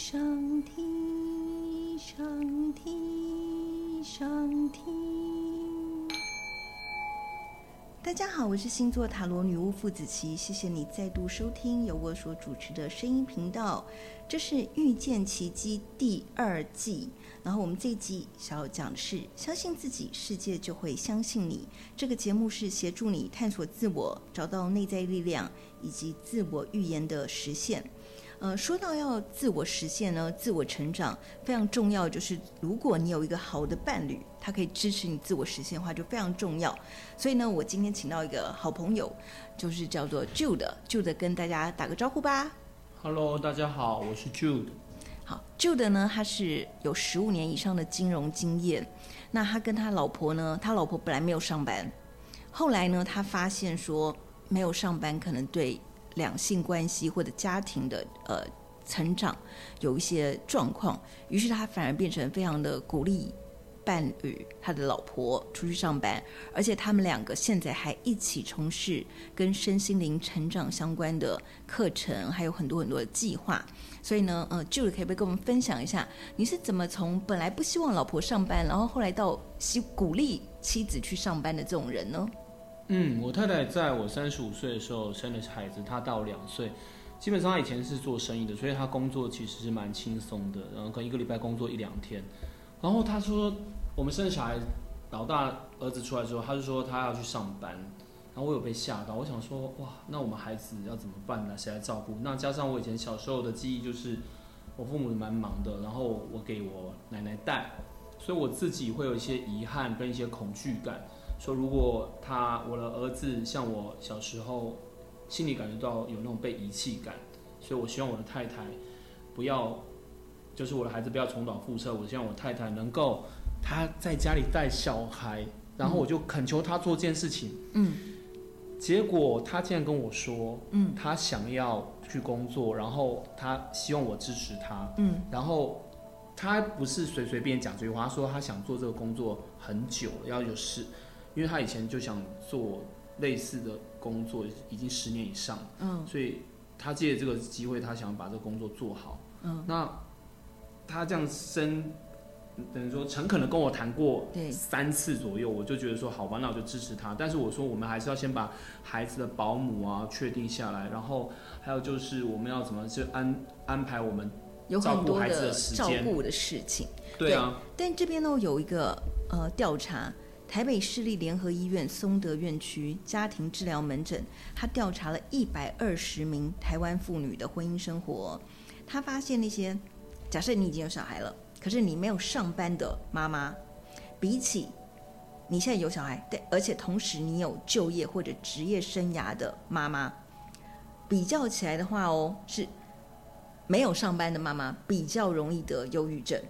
上听，上听，上听。大家好，我是星座塔罗女巫傅子琪，谢谢你再度收听由我所主持的声音频道。这是遇见奇迹第二季，然后我们这一集想要讲的是相信自己，世界就会相信你。这个节目是协助你探索自我，找到内在力量以及自我预言的实现。呃，说到要自我实现呢，自我成长非常重要。就是如果你有一个好的伴侣，他可以支持你自我实现的话，就非常重要。所以呢，我今天请到一个好朋友，就是叫做 Jude，Jude 跟大家打个招呼吧。Hello，大家好，我是 Jude。好，Jude 呢，他是有十五年以上的金融经验。那他跟他老婆呢，他老婆本来没有上班，后来呢，他发现说没有上班可能对。两性关系或者家庭的呃成长有一些状况，于是他反而变成非常的鼓励伴侣他的老婆出去上班，而且他们两个现在还一起从事跟身心灵成长相关的课程，还有很多很多的计划。所以呢，呃，Jude 可以不可以跟我们分享一下，你是怎么从本来不希望老婆上班，然后后来到希鼓励妻子去上班的这种人呢？嗯，我太太在我三十五岁的时候生了孩子，她大我两岁。基本上她以前是做生意的，所以她工作其实是蛮轻松的，然后可能一个礼拜工作一两天。然后她说，我们生小孩，老大儿子出来之后，她就说她要去上班。然后我有被吓到，我想说，哇，那我们孩子要怎么办呢？谁来照顾？那加上我以前小时候的记忆，就是我父母蛮忙的，然后我给我奶奶带，所以我自己会有一些遗憾跟一些恐惧感。说如果他我的儿子像我小时候，心里感觉到有那种被遗弃感，所以我希望我的太太不要，就是我的孩子不要重蹈覆辙。我希望我太太能够他在家里带小孩，然后我就恳求他做这件事情。嗯，结果他竟然跟我说，嗯，他想要去工作，然后他希望我支持他。嗯，然后他不是随随便讲这句话，他说他想做这个工作很久了，要有事。因为他以前就想做类似的工作，已经十年以上，嗯，所以他借这个机会，他想把这个工作做好，嗯，那他这样生，等于说诚恳的跟我谈过三次左右，我就觉得说好吧，那我就支持他。但是我说我们还是要先把孩子的保姆啊确定下来，然后还有就是我们要怎么去安安排我们照顾孩子的时间、照顾的事情，对啊。对，但这边呢有一个呃调查。台北市立联合医院松德院区家庭治疗门诊，他调查了一百二十名台湾妇女的婚姻生活，他发现那些假设你已经有小孩了，可是你没有上班的妈妈，比起你现在有小孩，对，而且同时你有就业或者职业生涯的妈妈，比较起来的话哦，是没有上班的妈妈比较容易得忧郁症。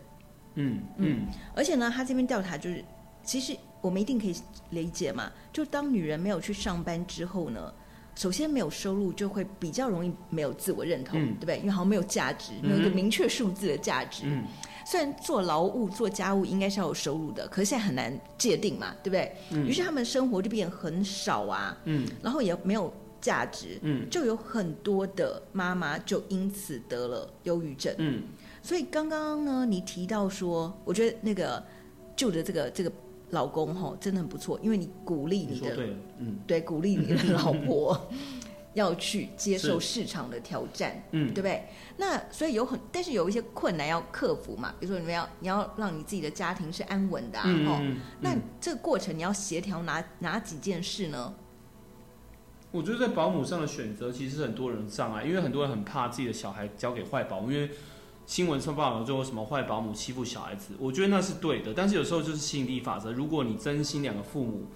嗯嗯，而且呢，他这边调查就是其实。我们一定可以理解嘛？就当女人没有去上班之后呢，首先没有收入，就会比较容易没有自我认同，嗯、对不对？因为好像没有价值，没有一个明确数字的价值。嗯、虽然做劳务、做家务应该是要有收入的，可是现在很难界定嘛，对不对？嗯、于是他们生活就变很少啊，嗯，然后也没有价值，嗯，就有很多的妈妈就因此得了忧郁症，嗯。所以刚刚呢，你提到说，我觉得那个就的这个这个。老公吼真的很不错，因为你鼓励你的，对，嗯，对，鼓励你的老婆 要去接受市场的挑战，嗯，对不对？那所以有很，但是有一些困难要克服嘛，比如说你们要你要让你自己的家庭是安稳的，啊，那这个过程你要协调哪哪几件事呢？我觉得在保姆上的选择其实是很多人的障碍，因为很多人很怕自己的小孩交给坏保姆，因为。新闻上报道就有什么坏保姆欺负小孩子，我觉得那是对的。但是有时候就是吸引力法则，如果你真心两个父母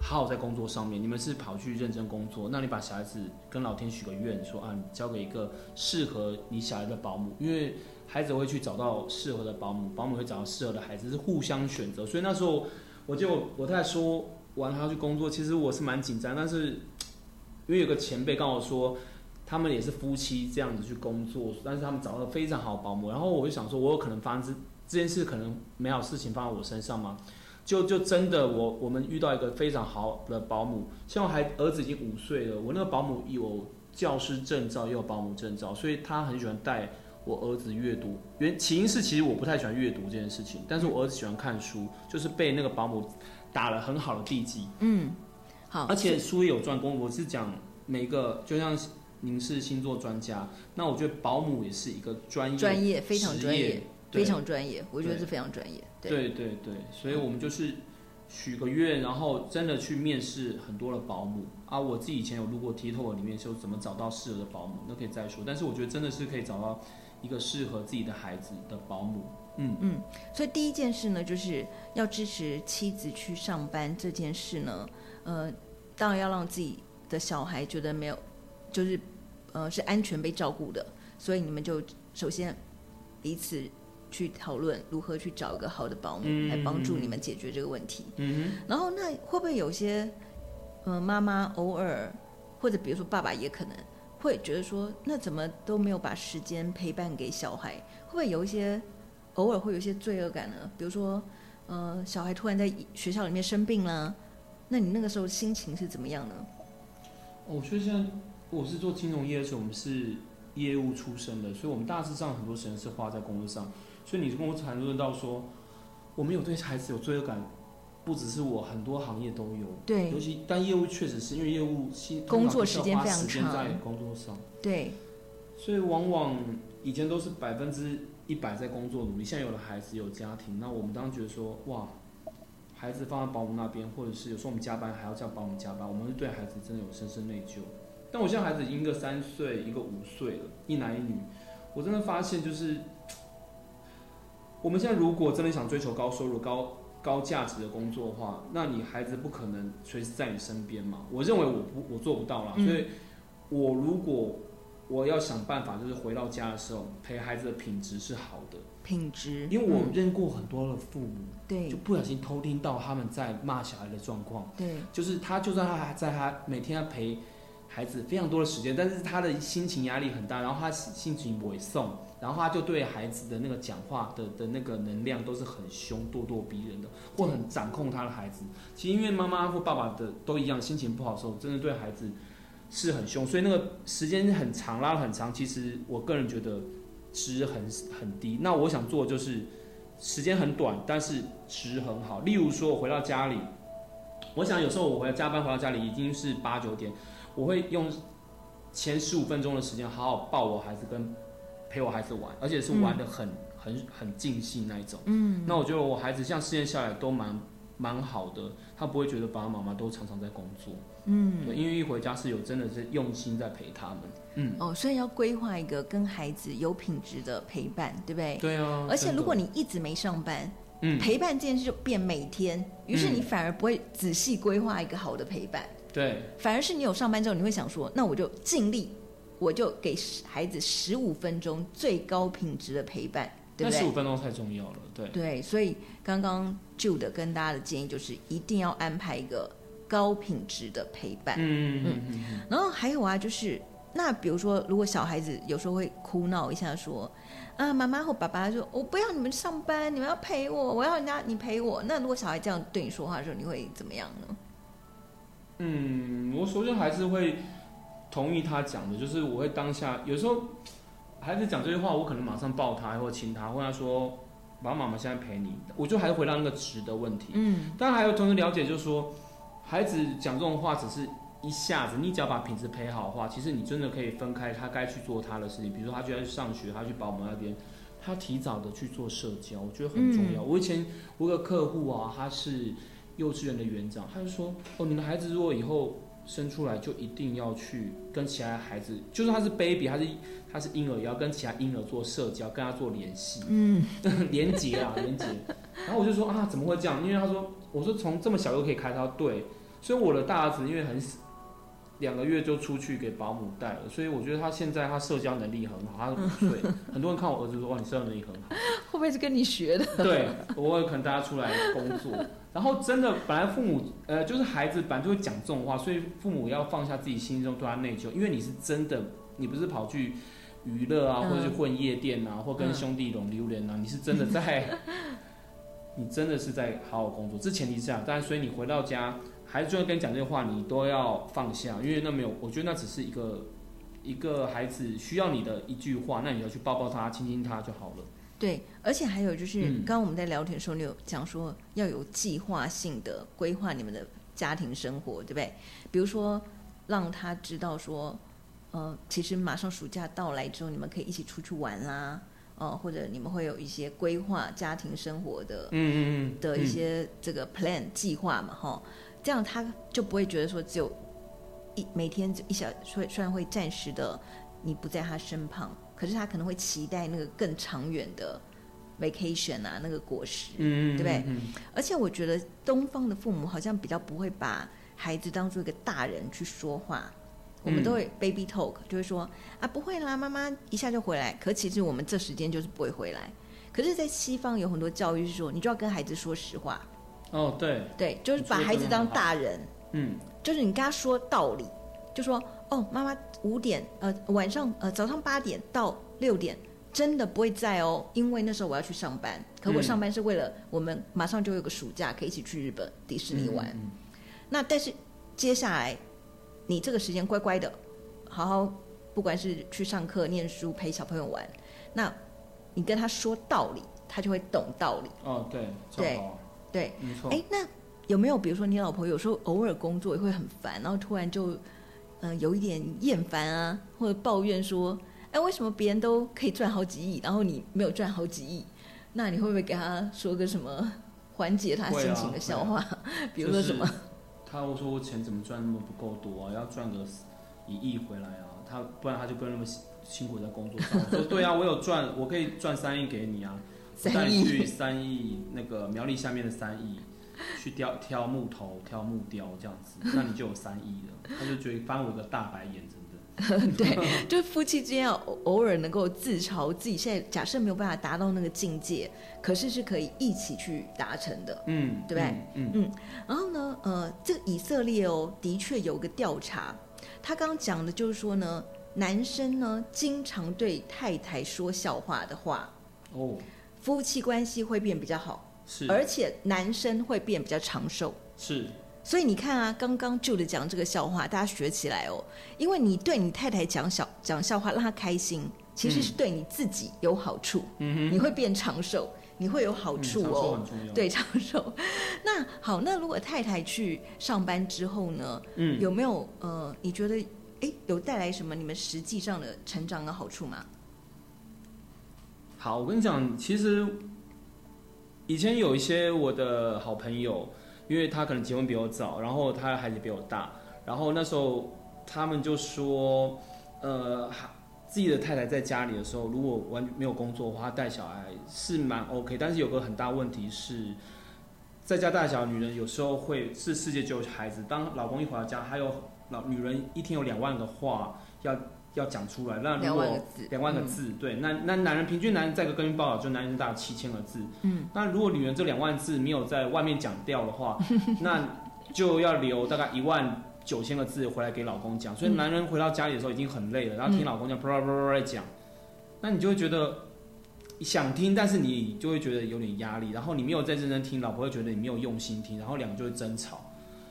好好在工作上面，你们是跑去认真工作，那你把小孩子跟老天许个愿，说啊，你交给一个适合你小孩的保姆，因为孩子会去找到适合的保姆，保姆会找到适合的孩子，是互相选择。所以那时候我就我太太说完他要去工作，其实我是蛮紧张，但是因为有个前辈跟我说。他们也是夫妻这样子去工作，但是他们找到了非常好的保姆。然后我就想说，我有可能发生这这件事，可能没有事情发生在我身上吗？就就真的我我们遇到一个非常好的保姆，现在还儿子已经五岁了，我那个保姆有教师证照，也有保姆证照，所以他很喜欢带我儿子阅读，原起因是其实我不太喜欢阅读这件事情，但是我儿子喜欢看书，就是被那个保姆打了很好的地基。嗯，好，而且书也有专攻，我是讲每一个，就像您是星座专家，那我觉得保姆也是一个专业，专业非常专业，非常专业，我觉得是非常专业。对对对，对，所以我们就是许个愿，然后真的去面试很多的保姆啊。我自己以前有录过 TikTok 里面说怎么找到适合的保姆，那可以再说。但是我觉得真的是可以找到。一个适合自己的孩子的保姆，嗯嗯，所以第一件事呢，就是要支持妻子去上班这件事呢，呃，当然要让自己的小孩觉得没有，就是呃是安全被照顾的，所以你们就首先彼此去讨论如何去找一个好的保姆来帮助你们解决这个问题。嗯哼，然后那会不会有些呃妈妈偶尔或者比如说爸爸也可能。会觉得说，那怎么都没有把时间陪伴给小孩？会不会有一些偶尔会有一些罪恶感呢？比如说，呃，小孩突然在学校里面生病了，那你那个时候心情是怎么样呢？我觉得现在我是做金融业的时候，我们是业务出身的，所以我们大致上很多时间是花在工作上。所以你跟我谈论到说，我们有对孩子有罪恶感。不只是我，很多行业都有。对，尤其但业务确实是因为业务工作时间非常长，在工作上。对，所以往往以前都是百分之一百在工作努力，现在有了孩子有家庭，那我们当时觉得说，哇，孩子放在保姆那边，或者是有时候我们加班还要叫保姆加班，我们会对孩子真的有深深内疚。但我现在孩子已经一个三岁，一个五岁了，一男一女，我真的发现就是，我们现在如果真的想追求高收入高。高价值的工作的话，那你孩子不可能随时在你身边嘛？我认为我不我做不到啦，嗯、所以，我如果我要想办法，就是回到家的时候陪孩子的品质是好的。品质，因为我认过很多的父母，对、嗯，就不小心偷听到他们在骂小孩的状况，对，就是他就算他还在他每天要陪孩子非常多的时间，但是他的心情压力很大，然后他心情委送。然后他就对孩子的那个讲话的的那个能量都是很凶、咄咄逼人的，或很掌控他的孩子。其实因为妈妈或爸爸的都一样，心情不好的时候，真的对孩子是很凶，所以那个时间很长，拉得很长。其实我个人觉得值很很低。那我想做的就是时间很短，但是值很好。例如说，我回到家里，我想有时候我回来加班回到家里已经是八九点，我会用前十五分钟的时间好好抱我孩子跟。陪我孩子玩，而且是玩的很、嗯、很很尽兴那一种。嗯，那我觉得我孩子像试验下来都蛮蛮好的，他不会觉得爸爸妈妈都常常在工作。嗯，因为一回家是有真的是用心在陪他们。嗯，哦，所以要规划一个跟孩子有品质的陪伴，对不对？对啊。而且如果你一直没上班，嗯，陪伴这件事就变每天，于是你反而不会仔细规划一个好的陪伴。对，反而是你有上班之后，你会想说，那我就尽力。我就给孩子十五分钟最高品质的陪伴，对不对？那十五分钟太重要了，对。对，所以刚刚 Jude 跟大家的建议就是，一定要安排一个高品质的陪伴。嗯嗯嗯。然后还有啊，就是那比如说，如果小孩子有时候会哭闹一下，说啊，妈妈或爸爸说，我不要你们上班，你们要陪我，我要人家你陪我。那如果小孩这样对你说话的时候，你会怎么样呢？嗯，我首先还是会。同意他讲的，就是我会当下有时候孩子讲这些话，我可能马上抱他或亲他，或者说爸爸妈妈现在陪你，我就还是回到那个值的问题。嗯，当然还有同时了解，就是说孩子讲这种话只是一下子，你只要把品质培好的话，其实你真的可以分开他该去做他的事情，比如说他就要去上学，他去保姆那边，他提早的去做社交，我觉得很重要。嗯、我以前我有个客户啊，他是幼稚园的园长，他就说哦，你的孩子如果以后。生出来就一定要去跟其他孩子，就算他是 baby，他是他是婴儿，也要跟其他婴儿做社交，跟他做联系，嗯，连接啊，连接。然后我就说啊，怎么会这样？因为他说，我说从这么小就可以开刀，对。所以我的大儿子因为很两个月就出去给保姆带了，所以我觉得他现在他社交能力很好，他 五岁。很多人看我儿子说哇，你社交能力很好，会不会是跟你学的？对，我也可能大家出来工作。然后真的，本来父母呃，就是孩子本来就会讲这种话，所以父母要放下自己心中对他内疚，因为你是真的，你不是跑去娱乐啊，或者是混夜店啊，或跟兄弟拢榴莲啊，你是真的在，你真的是在好好工作。这前提是这样，但所以你回到家，孩子就会跟你讲这些话，你都要放下，因为那没有，我觉得那只是一个一个孩子需要你的一句话，那你要去抱抱他、亲亲他就好了。对，而且还有就是，刚刚我们在聊天的时候，你有讲说要有计划性的规划你们的家庭生活，对不对？比如说让他知道说，呃，其实马上暑假到来之后，你们可以一起出去玩啦，呃，或者你们会有一些规划家庭生活的，嗯嗯嗯，的一些这个 plan 计划嘛，哈，这样他就不会觉得说只有一每天一小，虽虽然会暂时的你不在他身旁。可是他可能会期待那个更长远的 vacation 啊，那个果实，嗯，对不对？嗯，而且我觉得东方的父母好像比较不会把孩子当做一个大人去说话，我们都会 baby talk，就会说啊，不会啦，妈妈一下就回来。可其实我们这时间就是不会回来。可是，在西方有很多教育是说，你就要跟孩子说实话。哦，对，对，就是把孩子当大人，嗯，就是你跟他说道理，就说。哦，妈妈五点，呃，晚上，呃，早上八点到六点，真的不会在哦，因为那时候我要去上班。可我上班是为了我们马上就有个暑假可以一起去日本迪士尼玩。嗯嗯、那但是接下来你这个时间乖乖的，好好，不管是去上课、念书、陪小朋友玩，那你跟他说道理，他就会懂道理。哦，对，对，对，没错。哎，那有没有比如说你老婆有时候偶尔工作也会很烦，然后突然就。嗯、呃，有一点厌烦啊，或者抱怨说，哎，为什么别人都可以赚好几亿，然后你没有赚好几亿？那你会不会给他说个什么缓解他心情的笑话？啊啊、比如说什么？就是、他会说我钱怎么赚那么不够多啊？要赚个一亿回来啊？他不然他就不用那么辛苦在工作上。我说对啊，我有赚，我可以赚三亿给你啊，带你去三亿那个苗栗下面的三亿。去雕挑木头、挑木雕这样子，那你就有三亿了。他就觉得翻我个大白眼，真的。对，就是夫妻之间要偶尔能够自嘲自己现在假设没有办法达到那个境界，可是是可以一起去达成的。嗯，对不对？嗯嗯，嗯。然后呢，呃，这个以色列哦，的确有个调查，他刚刚讲的就是说呢，男生呢经常对太太说笑话的话，哦，夫妻关系会变比较好。是，而且男生会变比较长寿。是，所以你看啊，刚刚 Jude 讲这个笑话，大家学起来哦。因为你对你太太讲小讲笑话，让她开心，其实是对你自己有好处。嗯，你会变长寿，你会有好处哦。对，长寿。那好，那如果太太去上班之后呢？嗯，有没有呃，你觉得哎，有带来什么你们实际上的成长的好处吗？好，我跟你讲，其实。以前有一些我的好朋友，因为他可能结婚比我早，然后他的孩子比我大，然后那时候他们就说，呃，自己的太太在家里的时候，如果完全没有工作的话，带小孩是蛮 OK，但是有个很大问题是，在家带小女人有时候会是世界只有孩子，当老公一回到家，还有老女人一天有两万个话要。要讲出来，那如果两万个字，对，那那男人平均男人在个更新报道，就男人大概七千个字，嗯，那如果女人这两万字没有在外面讲掉的话，那就要留大概一万九千个字回来给老公讲，所以男人回到家里的时候已经很累了，然后听老公讲啪啪啪啪讲，那你就会觉得想听，但是你就会觉得有点压力，然后你没有在认真听，老婆会觉得你没有用心听，然后两个就会争吵，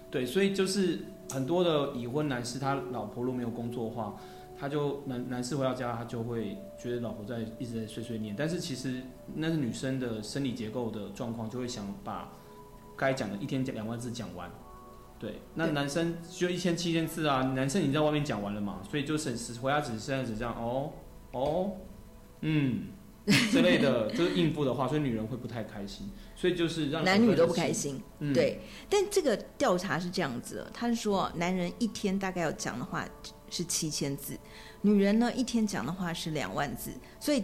对，所以就是很多的已婚男士，他老婆如果没有工作的话。他就男男士回到家，他就会觉得老婆在一直在碎碎念，但是其实那是女生的生理结构的状况，就会想把该讲的一天讲两万字讲完。对，那男生就一千七千字啊，男生已经在外面讲完了嘛，所以就省时回家只剩下只这样哦哦，嗯之类的，就是应付的话，所以女人会不太开心，所以就是让男女都不开心。嗯、对，但这个调查是这样子的，他是说男人一天大概要讲的话。是七千字，女人呢一天讲的话是两万字，所以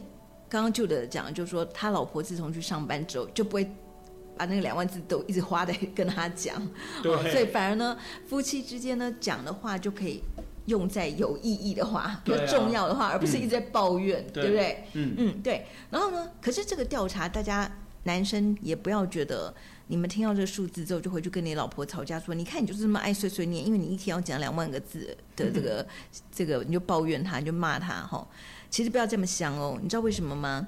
刚刚就的讲，就是说他老婆自从去上班之后，就不会把那个两万字都一直花在 跟他讲，对、哦，所以反而呢，夫妻之间呢讲的话就可以用在有意义的话，比较重要的话，而不是一直在抱怨，嗯、对不对？嗯嗯，对。然后呢，可是这个调查，大家男生也不要觉得。你们听到这个数字之后，就回去跟你老婆吵架，说：“你看，你就是这么爱碎碎念，因为你一天要讲两万个字的这个、嗯、这个，你就抱怨他，你就骂他，哈。其实不要这么想哦，你知道为什么吗？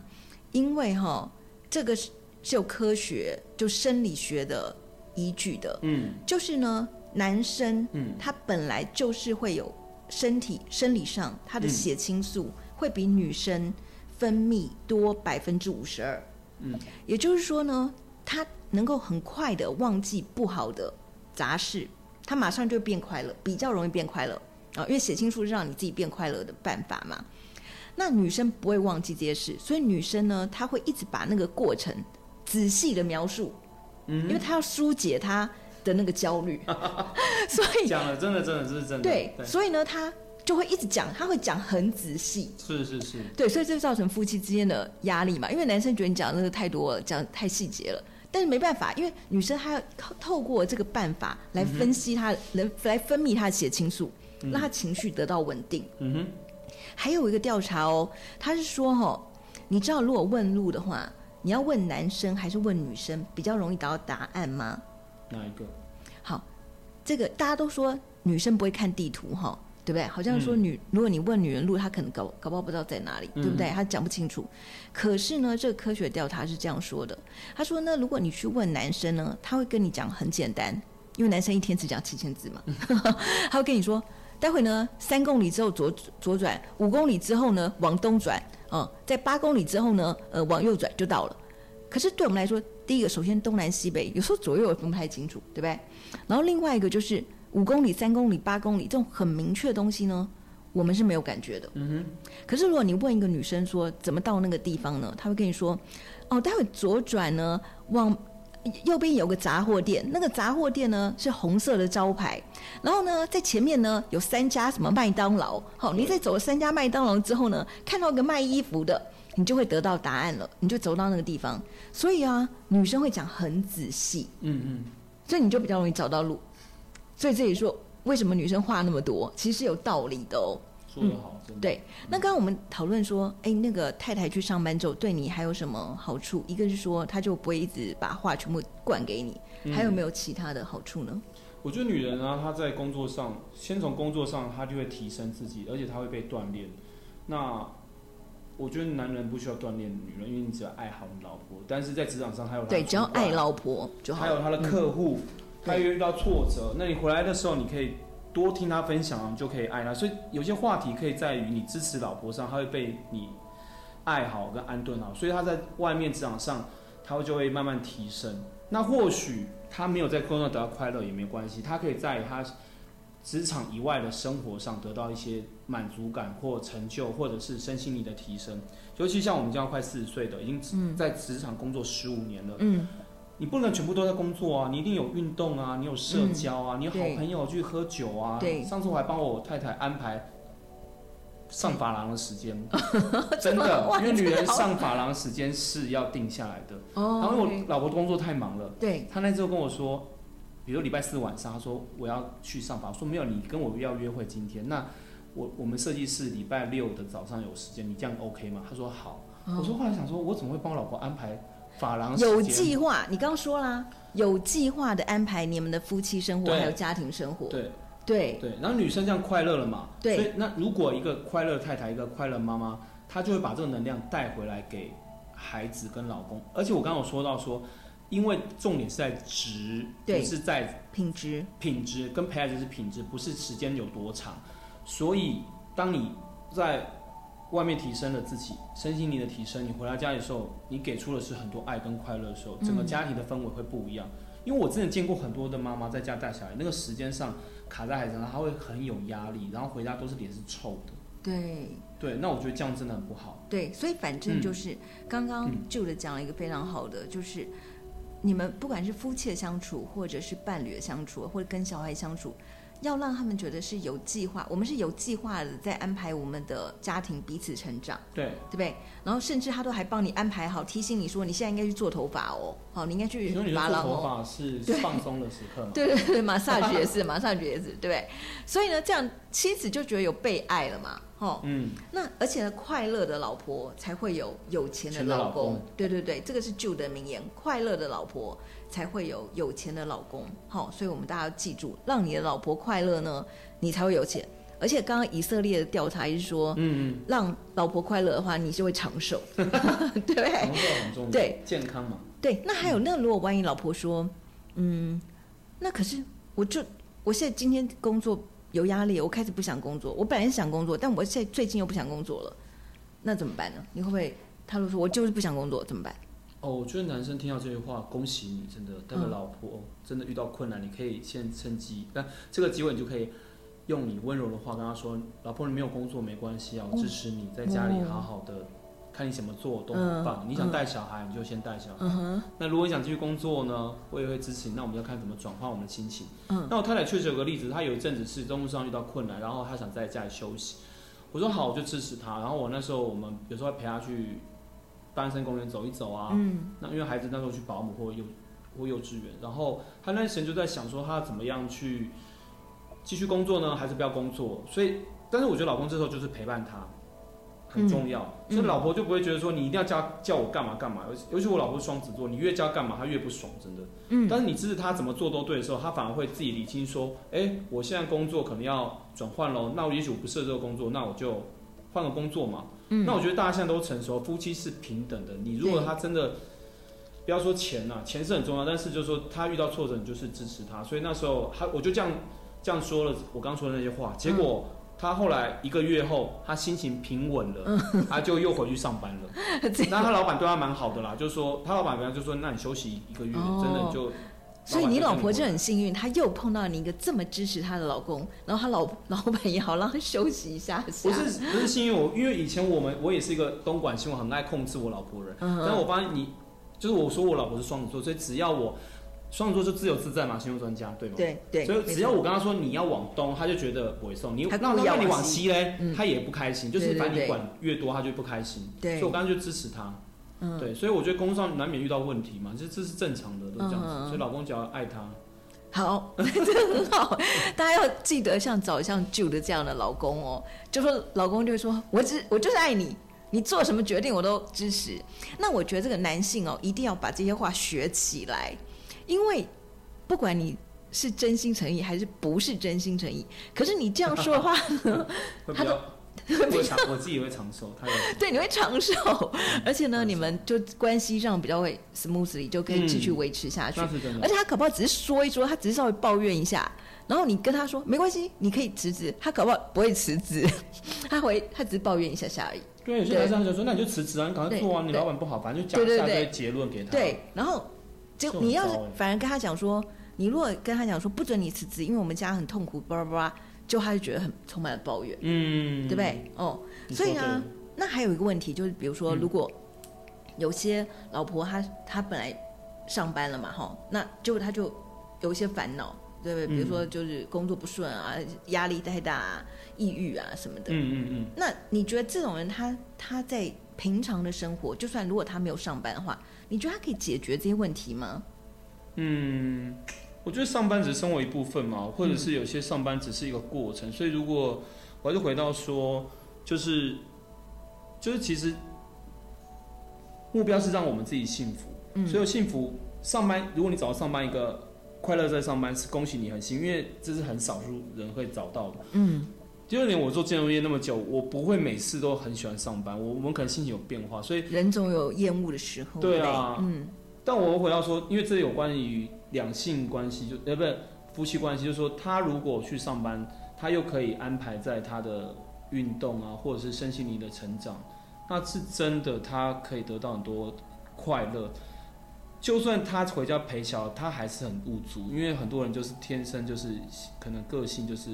因为哈，这个是是有科学，就生理学的依据的。嗯，就是呢，男生，嗯，他本来就是会有身体生理上，他的血清素会比女生分泌多百分之五十二。嗯，也就是说呢，他能够很快的忘记不好的杂事，他马上就变快乐，比较容易变快乐啊，因为血清素是让你自己变快乐的办法嘛。那女生不会忘记这些事，所以女生呢，她会一直把那个过程仔细的描述，嗯，因为她要疏解她的那个焦虑，所以讲了真的真的这是真的，对，对。所以呢，他就会一直讲，他会讲很仔细，是是是，对，所以这就造成夫妻之间的压力嘛，因为男生觉得你讲那个太多了，讲太细节了，但是没办法，因为女生她要透过这个办法来分析她，能、嗯、来分泌她的血清素，让她情绪得到稳定，嗯哼。还有一个调查哦，他是说哦，你知道如果问路的话，你要问男生还是问女生比较容易得到答案吗？哪一个？好，这个大家都说女生不会看地图哈，对不对？好像说女，嗯、如果你问女人路，她可能搞搞不好不知道在哪里，对不对？她讲不清楚。可是呢，这个科学调查是这样说的，他说呢，如果你去问男生呢，他会跟你讲很简单，因为男生一天只讲七千字嘛，他会跟你说。待会呢，三公里之后左左转，五公里之后呢往东转，啊、嗯，在八公里之后呢，呃，往右转就到了。可是对我们来说，第一个首先东南西北，有时候左右也分不太清楚，对不对？然后另外一个就是五公里、三公里、八公里这种很明确的东西呢，我们是没有感觉的。嗯哼。可是如果你问一个女生说怎么到那个地方呢？她会跟你说，哦，待会左转呢往。右边有个杂货店，那个杂货店呢是红色的招牌，然后呢在前面呢有三家什么麦当劳，好，你在走了三家麦当劳之后呢，看到一个卖衣服的，你就会得到答案了，你就走到那个地方。所以啊，女生会讲很仔细，嗯嗯，所以你就比较容易找到路。所以这里说为什么女生话那么多，其实是有道理的哦。说得好，真的。对，那刚刚我们讨论说，哎，那个太太去上班之后，对你还有什么好处？一个是说，她就不会一直把话全部灌给你，嗯、还有没有其他的好处呢？我觉得女人啊，她在工作上，先从工作上，她就会提升自己，而且她会被锻炼。那我觉得男人不需要锻炼女人，因为你只要爱好你老婆。但是在职场上，还有对，只要爱老婆就好。还有他的客户，他又遇到挫折，那你回来的时候，你可以。多听他分享，就可以爱他。所以有些话题可以在于你支持老婆上，他会被你爱好跟安顿好。所以他在外面职场上，他就会慢慢提升。那或许他没有在工作得到快乐也没关系，他可以在他职场以外的生活上得到一些满足感或成就，或者是身心灵的提升。尤其像我们这样快四十岁的，已经在职场工作十五年了。嗯。你不能全部都在工作啊，你一定有运动啊，你有社交啊，嗯、你有好朋友去喝酒啊。对，上次我还帮我太太安排上发廊的时间，真的，因为女人上发廊时间是要定下来的。哦。然后我老婆工作太忙了，对，她那时候跟我说，比如礼拜四晚上，他说我要去上发，说没有，你跟我要约会今天，那我我们设计师礼拜六的早上有时间，你这样 OK 吗？他说好。哦、我说后来想说，我怎么会帮我老婆安排？有计划，你刚刚说啦，有计划的安排你们的夫妻生活还有家庭生活。对对对，然后女生这样快乐了嘛？对。所以那如果一个快乐太太，一个快乐妈妈，她就会把这个能量带回来给孩子跟老公。而且我刚刚有说到说，因为重点是在值，不是在品质。品质跟陪孩子是品质，不是时间有多长。所以当你在。外面提升了自己身心灵的提升，你回到家里的时候，你给出的是很多爱跟快乐的时候，整个家庭的氛围会不一样。嗯、因为我真的见过很多的妈妈在家带小孩，那个时间上卡在孩子上，她会很有压力，然后回家都是脸是臭的。对对，那我觉得这样真的很不好。对，所以反正就是刚刚 Jude 讲了一个非常好的，嗯、就是你们不管是夫妻的相处，或者是伴侣的相处，或者跟小孩相处。要让他们觉得是有计划，我们是有计划的在安排我们的家庭彼此成长，对对不对？然后甚至他都还帮你安排好，提醒你说你现在应该去做头发哦，好，你应该去发廊哦。做头发是放松的时刻 对，对对对，马上也是，马上也是，对不对？所以呢，这样妻子就觉得有被爱了嘛。哦，嗯，那而且呢，快乐的老婆才会有有钱的老公。老公对对对，这个是旧的名言，快乐的老婆才会有有钱的老公。好、哦，所以我们大家要记住，让你的老婆快乐呢，你才会有钱。而且刚刚以色列的调查是说，嗯嗯，让老婆快乐的话，你就会长寿，对 不对？长寿很重要，对，健康嘛。对，那还有，那如果万一老婆说，嗯，那可是我就我现在今天工作。有压力，我开始不想工作。我本来是想工作，但我现在最近又不想工作了，那怎么办呢？你会不会？他就说我就是不想工作，怎么办？哦，我觉得男生听到这句话，恭喜你，真的，带个老婆、嗯、真的遇到困难，你可以先趁机，但这个机会你就可以用你温柔的话跟他说：“老婆，你没有工作没关系啊，我支持你在家里好好的，嗯、看你怎么做都很棒。嗯、你想带小孩，你就先带小孩。嗯、那如果你想继续工作呢，我也会支持你。那我们要看怎么转换我们的心情。嗯、那我太太确实有个例子，她有一阵子是工作上遇到困难，然后她想在家里休息。我说好，我就支持她。然后我那时候我们有时候会陪她去。单身公园走一走啊，嗯，那因为孩子那时候去保姆或幼或幼稚园，然后她那时间就在想说她怎么样去继续工作呢，还是不要工作？所以，但是我觉得老公这时候就是陪伴他很重要，嗯、所以老婆就不会觉得说你一定要叫叫我干嘛干嘛。尤其我老婆是双子座，你越叫干嘛，她越不爽，真的。嗯，但是你支持她怎么做都对的时候，她反而会自己理清说，哎、欸，我现在工作可能要转换喽，那我也许我不适合这个工作，那我就换个工作嘛。嗯、那我觉得大家现在都成熟，夫妻是平等的。你如果他真的，不要说钱呐、啊，钱是很重要，但是就是说他遇到挫折，你就是支持他。所以那时候他我就这样这样说了，我刚说的那些话。结果他后来一个月后，他心情平稳了，嗯、他就又回去上班了。那他老板对他蛮好的啦，就是说他老板原来就说，那你休息一个月，哦、真的就。所以你老婆就很幸运，她又碰到你一个这么支持她的老公，然后她老 老板也好让她休息一下下。不是不是幸运，我因为以前我们我也是一个东莞新闻很爱控制我老婆人，嗯、但我发现你就是我说我老婆是双子座，所以只要我双子座就自由自在嘛，星座专家对吗？对对。所以只要我跟他说你要往东，他就觉得不会送你，那那你往西嘞，嗯、他也不开心，就是反正你管越多，他就不开心。对。所以我刚刚就支持他。嗯，对，所以我觉得工作上难免遇到问题嘛，这这是正常的，都这样子。嗯、所以老公只要爱他，好，这很好。大家要记得像找像 Jude 这样的老公哦，就说老公就会说，我只我就是爱你，你做什么决定我都支持。那我觉得这个男性哦，一定要把这些话学起来，因为不管你是真心诚意还是不是真心诚意，可是你这样说的话，他都。我长，我自己会长寿，他也对，你会长寿，而且呢，你们就关系上比较会 smoothly，就可以继续维持下去。而且他搞不好只是说一说，他只是稍微抱怨一下，然后你跟他说没关系，你可以辞职，他搞不好不会辞职，他会他只是抱怨一下下而已。对，有些男生就说那你就辞职啊，你赶快做啊，你老板不好，反正就讲一下这些结论给他。对，然后就你要是反而跟他讲说，你如果跟他讲说不准你辞职，因为我们家很痛苦，巴拉巴拉。就他就觉得很充满了抱怨，嗯，对不对？哦，所以呢，那还有一个问题就是，比如说，如果有些老婆她她本来上班了嘛，哈，那就她就有一些烦恼，对不对？比如说就是工作不顺啊，压力太大啊，抑郁啊什么的，嗯嗯嗯。那你觉得这种人他他在平常的生活，就算如果他没有上班的话，你觉得它可以解决这些问题吗？嗯。我觉得上班只是生活一部分嘛，或者是有些上班只是一个过程，嗯、所以如果我还是回到说，就是就是其实目标是让我们自己幸福，嗯、所以幸福上班，如果你找到上班一个快乐在上班，是恭喜你很幸运，因为这是很少数人会找到的。嗯，第二年我做金融业那么久，我不会每次都很喜欢上班，我我们可能心情有变化，所以人总有厌恶的时候。对啊，嗯，但我回到说，因为这有关于。两性关系就呃不是夫妻关系，就是说他如果去上班，他又可以安排在他的运动啊，或者是身心灵的成长，那是真的，他可以得到很多快乐。就算他回家陪小孩，他还是很无助，因为很多人就是天生就是可能个性就是。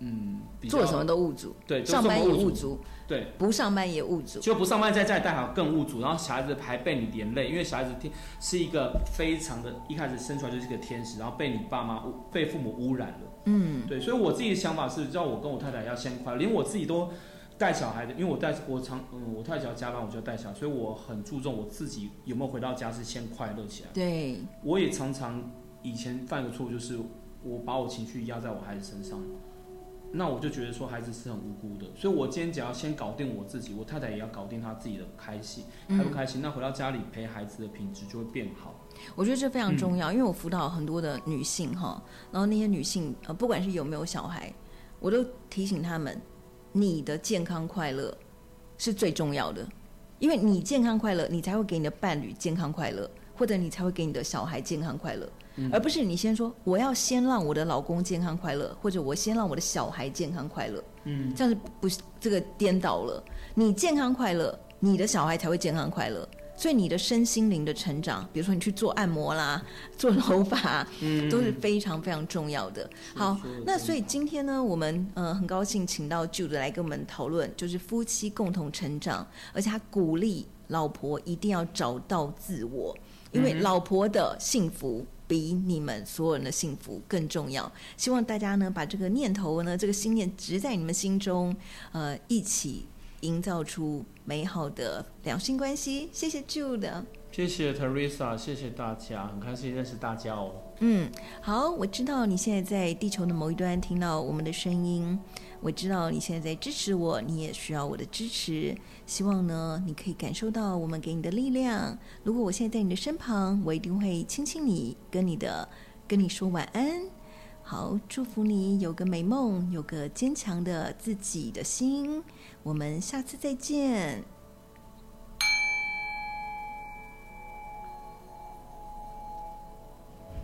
嗯，做什么都物足，对，上班也物足，对，不上班也物足，就不上班在家里带好更物足，然后小孩子还被你连累，因为小孩子天是一个非常的，一开始生出来就是一个天使，然后被你爸妈被父母污染了，嗯，对，所以我自己的想法是，叫我跟我太太要先快乐，连我自己都带小孩的，因为我带我常嗯，我太太要加班，我就要带小孩，所以我很注重我自己有没有回到家是先快乐起来，对，我也常常以前犯个错误就是我把我情绪压在我孩子身上。那我就觉得说孩子是很无辜的，所以我今天只要先搞定我自己，我太太也要搞定她自己的开心，开不开心？嗯、那回到家里陪孩子的品质就会变好。我觉得这非常重要，嗯、因为我辅导很多的女性哈，然后那些女性呃，不管是有没有小孩，我都提醒他们，你的健康快乐是最重要的，因为你健康快乐，你才会给你的伴侣健康快乐，或者你才会给你的小孩健康快乐。而不是你先说我要先让我的老公健康快乐，或者我先让我的小孩健康快乐，嗯，这样是不这个颠倒了。你健康快乐，你的小孩才会健康快乐。所以你的身心灵的成长，比如说你去做按摩啦、做头发，嗯，都是非常非常重要的。好，那所以今天呢，我们呃很高兴请到 Jude 来跟我们讨论，就是夫妻共同成长，而且他鼓励老婆一定要找到自我，因为老婆的幸福比你们所有人的幸福更重要。希望大家呢把这个念头呢，这个心念植在你们心中，呃，一起。营造出美好的两性关系。谢谢 Jude，谢谢 Teresa，谢谢大家，很开心认识大家哦。嗯，好，我知道你现在在地球的某一端听到我们的声音，我知道你现在在支持我，你也需要我的支持。希望呢，你可以感受到我们给你的力量。如果我现在在你的身旁，我一定会亲亲你，跟你的跟你说晚安。好，祝福你有个美梦，有个坚强的自己的心。我们下次再见。